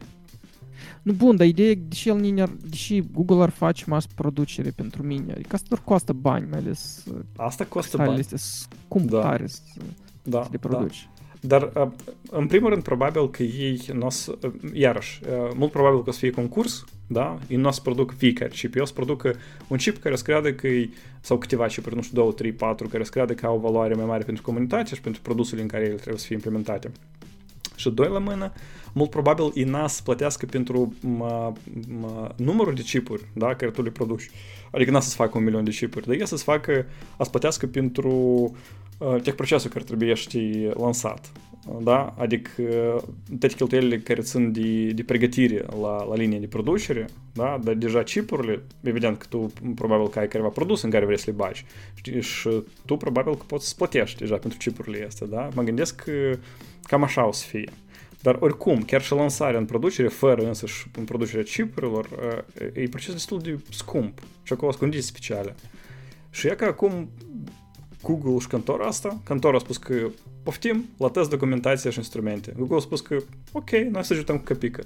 Nu, bun, dar ideea e, deși, el ar, deși Google ar face mass producere pentru mine, adică asta doar costă bani, mai ales Asta costă bani. este scump da. tare să, da, să le da. produci. Da. Dar, în primul rând, probabil că ei nu o să, iarăși, mult probabil că o să fie concurs, da? Ei nu o să produc fiecare chip, ei o să producă un chip care să creadă că e, sau câteva chipuri, nu știu, 2, 3, 4, care să creadă că au o valoare mai mare pentru comunitate și pentru produsele în care ele trebuie să fie implementate. Și doi la mână, mult probabil ei n să plătească pentru mă, mă, numărul de chipuri da, care tu le produci. Adică n să-ți facă un milion de chipuri, dar ei să-ți facă, să plătească pentru uh, tehprocesul care trebuie știi lansat. Da? Adică toate cheltuielile care țin de, de pregătire la, la linie de producere, da? dar deja chipurile, evident că tu probabil că ai careva produs în care vrei să le bagi știi? și tu probabil că poți să plătești deja pentru chipurile astea. Da? Mă gândesc că cam așa o să fie. Dar oricum, chiar și lansarea în producere, fără însăși în producerea chipurilor, e proces destul de scump și acolo sunt condiții speciale. Și e că acum Google și cantora asta, cantora a spus că poftim, la test documentația și instrumente. Google a spus că ok, noi să ajutăm cu căpică.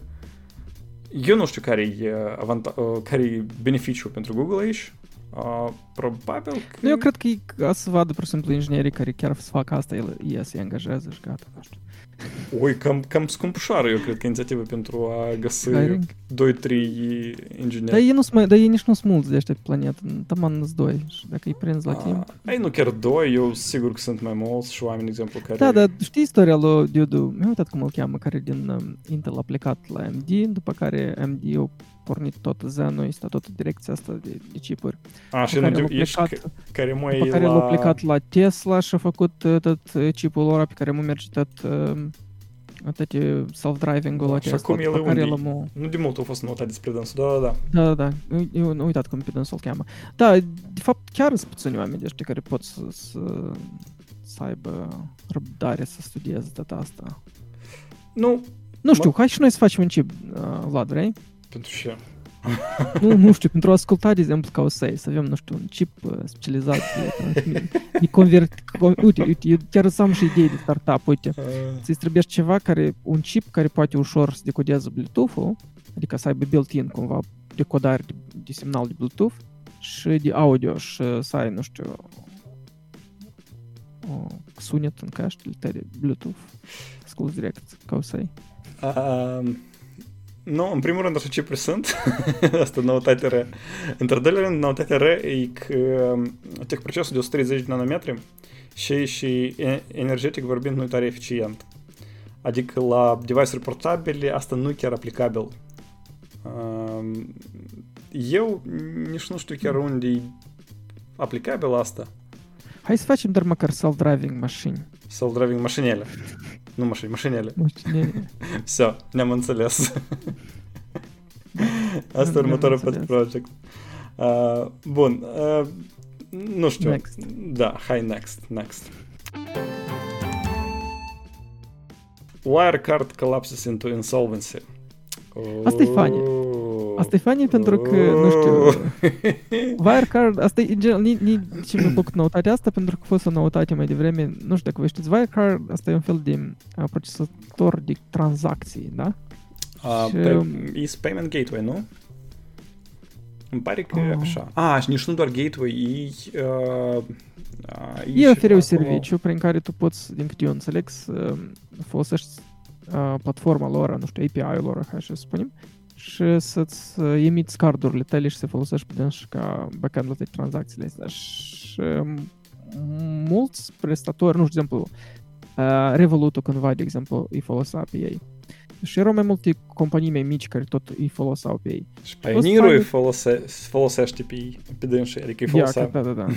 Eu nu știu care e, avanta- care e beneficiul pentru Google aici, Uh, probabil că... Eu cred că e să vadă, pur și simplu, inginerii care chiar să facă asta, el, el se angajează și gata, nu știu. Ой, cam, cam scumpușoară, eu cred că inițiativă pentru a găsi 2-3 ingineri. Dar ei, nu dar ei nici nu sunt mulți de ăștia pe planetă, taman sunt doi și dacă îi prinzi la timp... Ei, nu chiar doi, eu sigur că sunt mai mulți și oameni, de exemplu, care... Da, dar știi istoria lui Dudu, mi-am uitat cum îl cheamă, care din um, Intel a plecat la AMD, după care AMD a pornit tot Zen-ul, este tot direcția asta de, de chipuri. A, și nu plecat, care mai După care la... l-a plecat la Tesla și a făcut uh, tot uh, chipul lor pe care mu merge tot uh, toate self-driving-ul da, acesta. Și acum el unde? L-am... Nu de mult a fost notat despre dânsul, da, da, da. Da, da, da. Eu nu uitat cum pe dânsul îl cheamă. Da, de fapt chiar sunt puțini oameni de care pot să, să, să aibă răbdare să studieze data asta. Nu. Nu știu, mă... hai și noi să facem un chip, uh, Vlad, vrei? Pentru ce? nu, nu știu, pentru a asculta, de exemplu, ca o să să avem, nu știu, un chip uh, specializat de, de convert... Uite, uite, eu chiar să am și idei de startup, uite. Uh. Ți trebuie ceva care, un chip care poate ușor să decodeze Bluetooth-ul, adică să aibă built-in cumva decodare de, de semnal de Bluetooth și de audio și să ai, nu știu, o sunet în căștile tale Bluetooth. Ascult direct, ca o să ai. Uh, nu, în primul rând așa ce sunt. Asta noutate re. Într-al doilea rând, noutatea re e că tech procesul de 130 de nanometri și, și energetic vorbind nu e tare eficient. Adică la device-uri portabile asta nu e chiar aplicabil. Eu nici nu știu chiar unde e aplicabil asta. Hai să facem dar măcar self-driving mașini. Self-driving mașinele. Ну, машине, машинели. Машинели. Все, Неманце лес. Астер Мотор Pet Project. А, uh, Бун, э, ну что, да, хай next, next. Wirecard collapses into insolvency. О Стефані. Asta e funny pentru că, nu știu, Wirecard, asta e, în general, nici nu plăcut noutatea asta pentru că a fost o noutate mai devreme, nu știu dacă vă știți, Wirecard, asta e un fel de uh, procesator de tranzacții, da? Uh, și, pe, e payment gateway, nu? Îmi pare că uh. așa. Ah, și nici nu doar gateway, e... Uh, uh, e oferă un serviciu prin care tu poți, din câte eu înțeleg, să folosești uh, platforma lor, nu știu, API-ul lor, hai să spunem, și să-ți emiți cardurile tale și să folosești pe și ca backend la tranzacțiile astea. Și mulți prestatori, nu știu, de exemplu, uh, Revolut-ul cândva, de exemplu, îi folosea pe ei. Și erau mai multe companii mai mici care tot îi foloseau pe ei. Și Pioneer îi folose, folosește pe, pe dânșii, adică îi folosea. Da, da, da.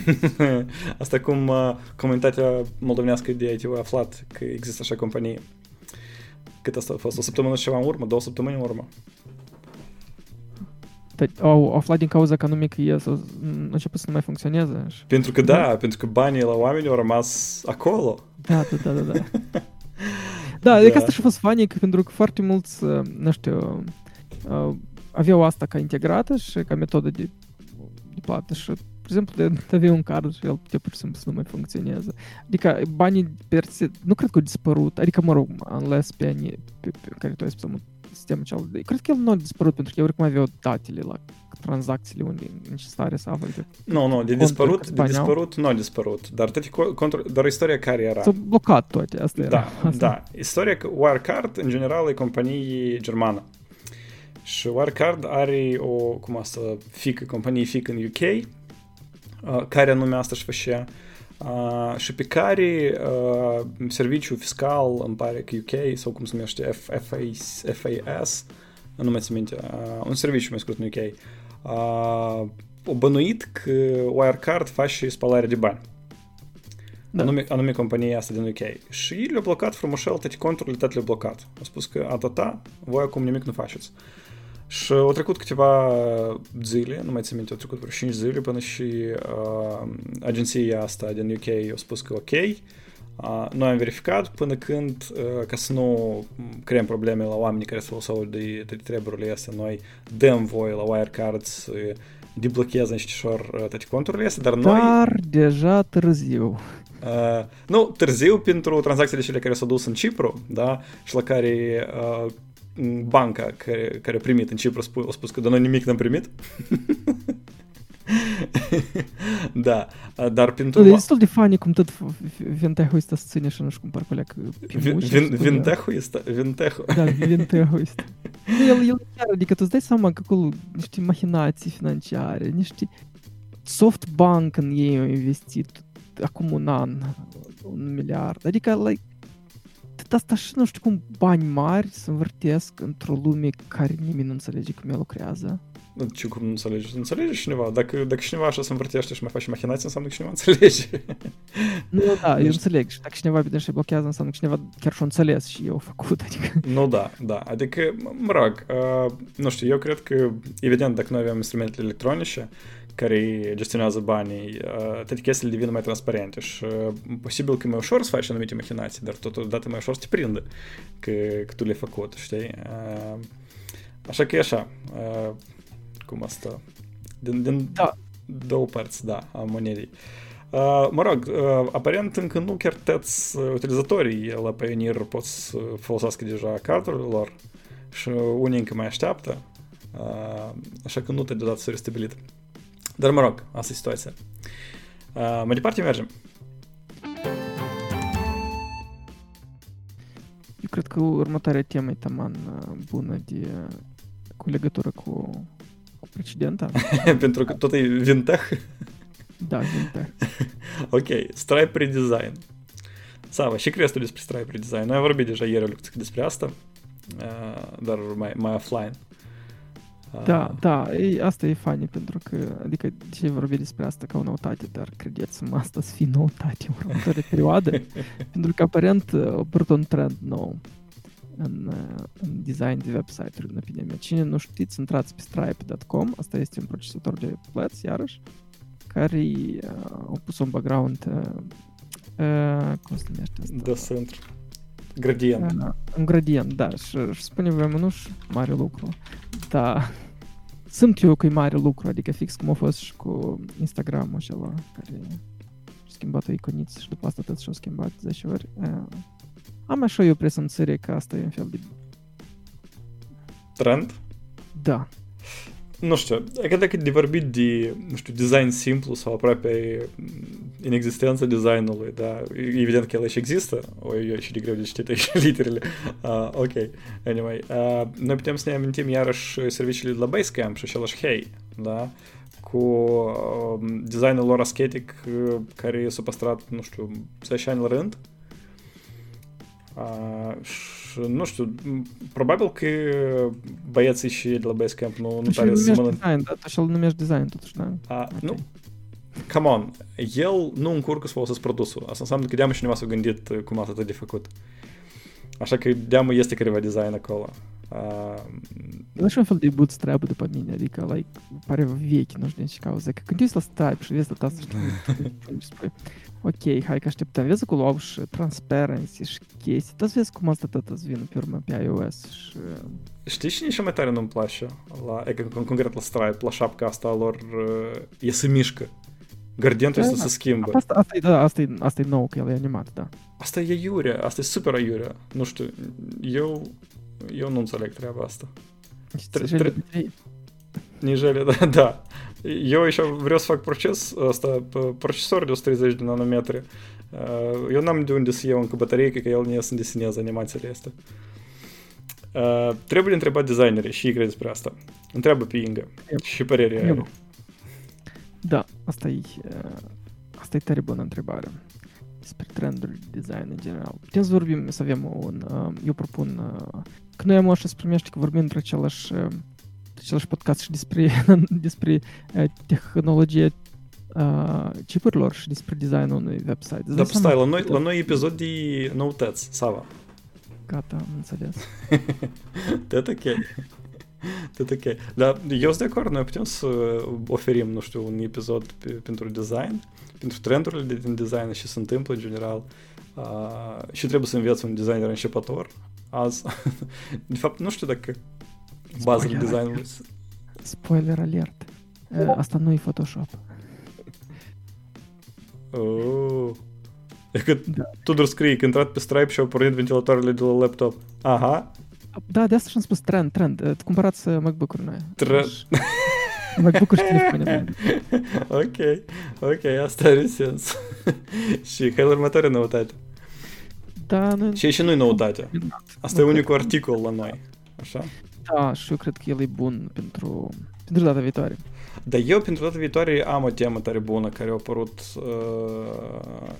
Asta cum uh, comunitatea moldovenească de IT a aflat că există așa companie. Cât asta a fost? O săptămână și ceva în urmă? Două săptămâni în urmă? Au aflat din cauza că anume că el a început să nu mai funcționeze. Pentru că da, pentru că banii la oameni au rămas acolo. Da, da, da, da. da. da, adică asta și-a fost funny, că pentru că foarte mulți, nu știu, aveau asta ca integrată și ca metodă de, de plată și de exemplu, de avea un card și el putea pur și simplu să nu mai funcționeze. Adică banii per se, nu cred că au dispărut, adică mă rog, unless pe, anii, pe, pe care tu ai spus sistemul cel de... Cred că el nu a dispărut, pentru că eu oricum aveau datele la tranzacțiile unde necesare să avă. Nu, nu, de dispărut, de dispărut nu a dispărut, dar, toate contra, dar istoria care era? S-a blocat toate, asta era. Da, asta. da. Istoria că Wirecard, în general, e companie germană. Și Wirecard are o, cum asta, fică, companie fică în UK, care anume asta și făcea. Uh, și pe care uh, serviciul fiscal, îmi pare că UK, sau cum se numește, FAS, FAS nu mai țin minte, uh, un serviciu mai scurt în UK, uh, o bănuit că Wirecard face spălare de bani. Da. Anume, anume compania asta din UK. Și le-au blocat frumușel, toate conturile toate le-au blocat. Au spus că atâta, voi acum nimic nu faceți. Uh, și au trecut câteva zile, nu mai țin minte, au trecut vreo 5 zile până și uh, agenția asta din UK a spus că ok. Uh, noi am verificat până când, uh, ca să nu creăm probleme la oamenii care se foloseau de, de treburile astea, noi dăm voie la Wirecard să deblocheze niștișor uh, toate conturile astea, dar noi... Dar deja târziu. Uh, nu, târziu pentru tranzacțiile cele care s-au dus în Cipru, da, și la care uh, banca care, care a primit în Cipru a spus că de noi nimic n-am primit. da, dar pentru... E destul de funny cum tot Vintehu este ține și nu știu cum parcă leacă pe Vintehu este? Vintehu. Da, Vintehu este. El, el chiar, adică tu îți dai seama că acolo niște machinații financiare, niște SoftBank în ei au investit acum un an, un miliard. Adică, like, asta și nu știu cum bani mari se învârtesc într-o lume care nimeni nu înțelege cum ea lucrează. Ce cum nu înțelege? Înțelege cineva. Dacă, dacă cineva așa se învârtește și mai face machinații, înseamnă că cineva înțelege. Nu, da, eu înțeleg. Și dacă cineva vine și blochează, înseamnă că cineva chiar și-o înțeles și eu făcut. Adică... Nu, da, da. Adică, mă rog, uh, nu știu, eu cred că, evident, dacă noi avem instrumente electronice, care gestionează banii, toate chestiile devin mai transparente și posibil că e mai ușor să faci anumite machinații, dar totodată mai ușor să te prindă că, că tu le-ai făcut, știi? Așa că e așa. cum asta. Din, din Da. două părți, da, a monedei. Uh, mă rog, uh, aparent încă nu chiar toți uh, utilizatorii la Pioneer pot să folosească deja cardurile lor și unii încă mai așteaptă, uh, așa că nu te deodată s-a restabilit. Dar mă rog, asta e situația. Uh, mai departe mergem. Eu cred că următoarea temă e taman uh, bună de, cu legătură cu, cu precedenta. Pentru că tot e Vintech. Da, Vintech. ok, Stripe Redesign. Sava, și crezi tu despre Stripe Redesign? Noi am vorbit deja ieri lecție despre asta, uh, dar mai, mai offline. Uh, Da, da, e, asta e funny pentru că, adică de ce vorbi despre asta ca o noutate, dar credeți-mă, asta să fie noutate în următoarea perioadă, pentru că aparent uh, a apărut un trend nou în, uh, în design de website-uri în opinia mea. Cine nu știți, intrați pe stripe.com, asta este un procesor de plăți, iarăși, care uh, a pus un background, uh, uh, cum se numește asta? Da, centru. Gradient. Uh, un gradient, da, și, și spune voi, nu și mare lucru, da, simt eu că e mare lucru, adică fix cum a fost și cu Instagram-ul acela, care a schimbat o iconiță și după asta tot și-a schimbat 10 ori. Uh, am așa eu presimțire că asta e un fel de... Trend? Da, Nu știu, adică dacă de vorbit de, nu știu, design simplu sau aproape inexistența designului, da, evident că el și există, oi, eu și de greu de citit aici literele, uh, ok, anyway, uh, noi putem să ne amintim iarăși serviciile de la Basecamp și același Hey, da, cu uh, designul lor ascetic uh, care s-a păstrat, nu știu, 10 ani la rând, Uh, și nu știu, probabil că băieții și de la Basecamp nu, nu tu și tare să numești mănânc. design, da, tu și-l numești design totuși, da? A, Ok. Nu, come on, el nu încurcă să folosesc produsul. Asta înseamnă că de-amă cineva s-a gândit uh, cum asta de făcut. Așa că de-amă este careva design acolo. Un fel de bootstrap după mine, adică, like, pare vechi, nu știu din ce cauză. Că când la Stripe și vezi tot asta și ok, hai că așteptăm. Vezi acolo au și transparency și chestii. Tot vezi cum asta tot îți vine pe urmă pe iOS și... știi cine și mai tare nu-mi place? La, e, con- concret la Stripe, la șapca asta a lor, e să mișcă. Gardentul da. se schimbă. Asta, asta, da, asta, e, asta e nou, că el e animat, da. Asta e iurea, asta e super iurea. Nu știu, eu, eu nu înțeleg treaba asta. Tre- Tre- tre- tre- Nijele, da, da. Eu așa vreau să fac proces ăsta, p- procesor de 130 de nanometri. Uh, Eu n-am de unde să iau încă baterie, că el nu e să deseneze animațiile astea. Uh, Trebuie întrebat designerii și ei cred despre asta. Întreabă pe Inga Yep. și părerea Yep. are. Da, asta e, uh, asta e tare bună întrebare. Despre trenduri de design în general. Putem să vorbim, să avem un... Uh, eu propun... Uh, că noi am așa se primește că vorbim între același, uh, același podcast și despre, despre uh, tehnologie uh, chipurilor și despre designul unui website. Îți Dar dai seama stai, la noi, că- la noi episod de noutăți, Sava. Gata, am înțeles. Tot ok. Tot ok. Dar eu sunt de acord, noi putem să oferim, nu știu, un episod pe, pentru design, pentru trendurile de- din design și se întâmplă în general. Uh, și trebuie să înveți un designer începător azi. de fapt, nu știu dacă bazele Spoiler designului... Spoiler alert. Uh, asta nu e Photoshop. Oh. E că Da. Tudor scrie că a intrat pe Stripe și au pornit ventilatoarele de la laptop. Aha, Da, de asta și-am spus trend, trend. Uh, Cumpărați uh, MacBook-uri noi. Trend. Și- MacBook-uri și telefoane. ok, ok, asta are sens. și hai la următoarea noutate. Da, noi... Și și nu-i noutate. Asta e Nu unicul cred că- articol la noi. Așa? Da, și eu cred că el e bun pentru, pentru data viitoare. Dar eu pentru data viitoare am o temă tare bună care a apărut... Uh,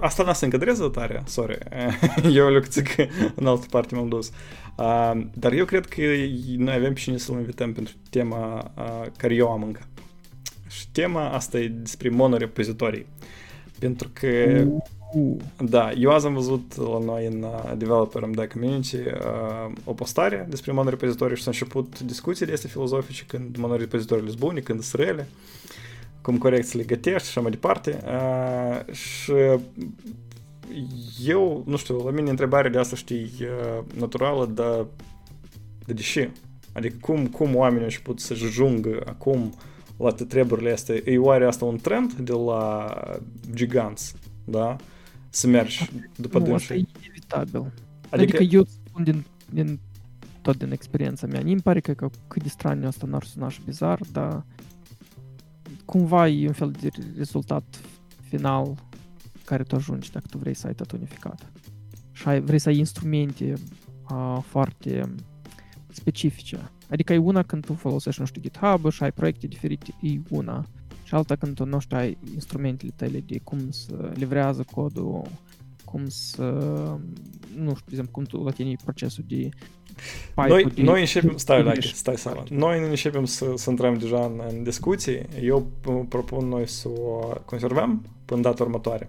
asta n-a să încadreze tare, sorry. eu o lecțică în altă parte m-am dus. Uh, dar eu cred că noi avem pe cine să-l invităm pentru tema uh, care eu am încă. Și tema asta e despre monorepozitorii. Pentru că... Uh, Da, eu azi am văzut la noi în uh, Developer MD Community uh, o postare despre monorepozitorii și s-au început discuțiile astea filozofice când monorepozitoriile sunt bune, când sunt rele, cum corect să le gătești și așa mai departe. Uh, și eu, nu știu, la mine întrebarea de asta, știi, uh, naturală, dar de, de ce? Adică cum, cum oamenii au început să ajungă acum la treburile astea. E oare asta un trend de la giganți, da? Să mergi după nu, asta dânsii? e inevitabil. Adică, Adică eu spun din, din tot din experiența mea. Mi pare că, că cât de straniu asta n-ar suna și bizar, dar cumva e un fel de rezultat final care tu ajungi dacă tu vrei să ai tot unificat. Și ai, vrei să ai instrumente uh, foarte specifice. Adică e una când tu folosești, nu știu, GitHub și ai proiecte diferite, e una. Și alta când tu, nu știu, ai instrumentele tale de cum să livrează codul, cum să, nu știu, de exemplu, cum tu la tine e procesul de noi, de noi începem, stai, English. like, stai seama, noi începem să, să intrăm deja în, în discuții. Eu p- propun noi să o conservăm până data următoare.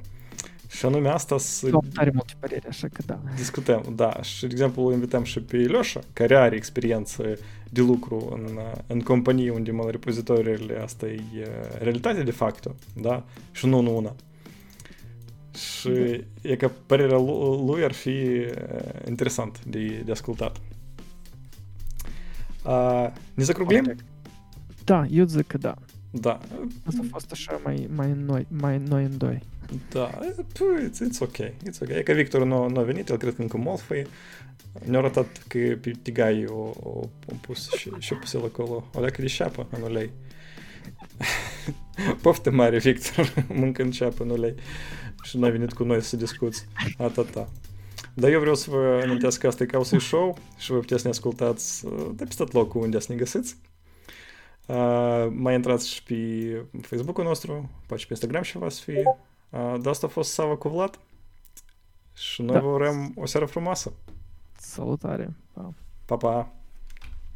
Și anume asta să Eu am tare multe păreri, așa că da. discutăm, da. Și, de exemplu, invităm și pe Leoșa, care are experiență de lucru în, în companii unde mă repozitoriile asta e uh, realitate de facto, da? Și nu în una. Și e că părerea lu- lui ar fi uh, interesant de, de ascultat. Uh, ne zacruglim? Da, eu zic că da. Da. Asta a fost așa mai, mai, noi, mai noi în doi. Da, it's, it's ok, it's ok. E că Victor nu, nu a venit, el cred că încă Molfăi. Ne-a arătat că pe tigai o, o, o pus și, și pus el acolo o leacă de șapă în ulei. Poftă mare, Victor, mâncând ceapă în ulei. Și n-a venit cu noi să discuți. Atata. Dar eu vreau să vă amintesc că asta e Causui Show și vă puteți să ne ascultați uh, de pe tot locul unde să ne găsiți. Uh, mai intrați și pe Facebook-ul nostru, poate și pe Instagram și va să fie. Uh, de asta a fost Sava cu Vlad. Și noi Da. vă urăm o seară frumoasă. Salutária. Pá, pá.